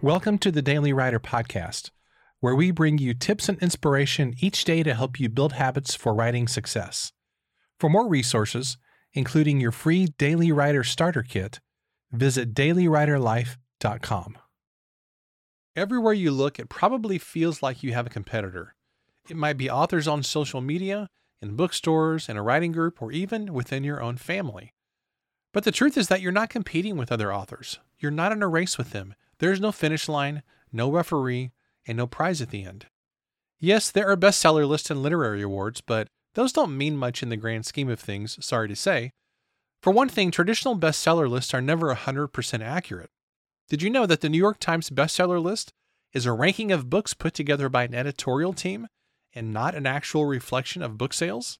Welcome to the Daily Writer Podcast, where we bring you tips and inspiration each day to help you build habits for writing success. For more resources, including your free Daily Writer Starter Kit, visit dailywriterlife.com. Everywhere you look, it probably feels like you have a competitor. It might be authors on social media, in bookstores, in a writing group, or even within your own family. But the truth is that you're not competing with other authors. You're not in a race with them. There's no finish line, no referee, and no prize at the end. Yes, there are bestseller lists and literary awards, but those don't mean much in the grand scheme of things, sorry to say. For one thing, traditional bestseller lists are never 100% accurate. Did you know that the New York Times bestseller list is a ranking of books put together by an editorial team and not an actual reflection of book sales?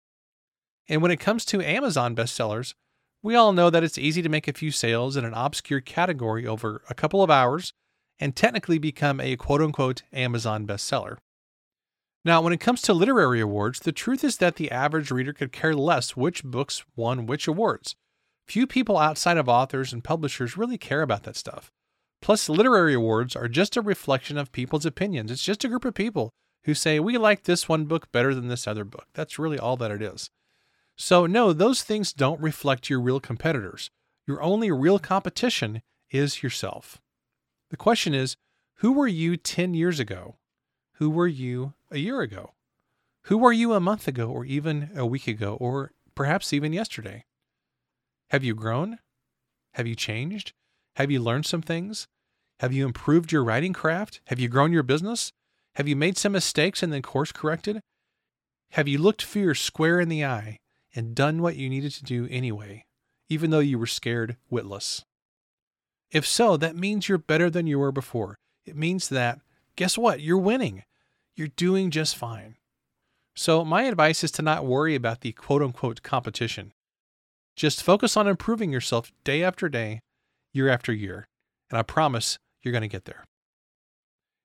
And when it comes to Amazon bestsellers, we all know that it's easy to make a few sales in an obscure category over a couple of hours and technically become a quote unquote Amazon bestseller. Now, when it comes to literary awards, the truth is that the average reader could care less which books won which awards. Few people outside of authors and publishers really care about that stuff. Plus, literary awards are just a reflection of people's opinions. It's just a group of people who say, we like this one book better than this other book. That's really all that it is. So, no, those things don't reflect your real competitors. Your only real competition is yourself. The question is who were you 10 years ago? Who were you a year ago? Who were you a month ago, or even a week ago, or perhaps even yesterday? Have you grown? Have you changed? Have you learned some things? Have you improved your writing craft? Have you grown your business? Have you made some mistakes and then course corrected? Have you looked fear square in the eye and done what you needed to do anyway, even though you were scared witless? If so, that means you're better than you were before. It means that, guess what? You're winning. You're doing just fine. So, my advice is to not worry about the quote unquote competition. Just focus on improving yourself day after day, year after year, and I promise you're going to get there.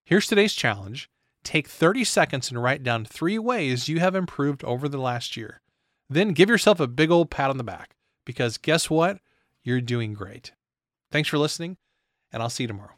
Here's today's challenge take 30 seconds and write down three ways you have improved over the last year. Then give yourself a big old pat on the back because guess what? You're doing great. Thanks for listening, and I'll see you tomorrow.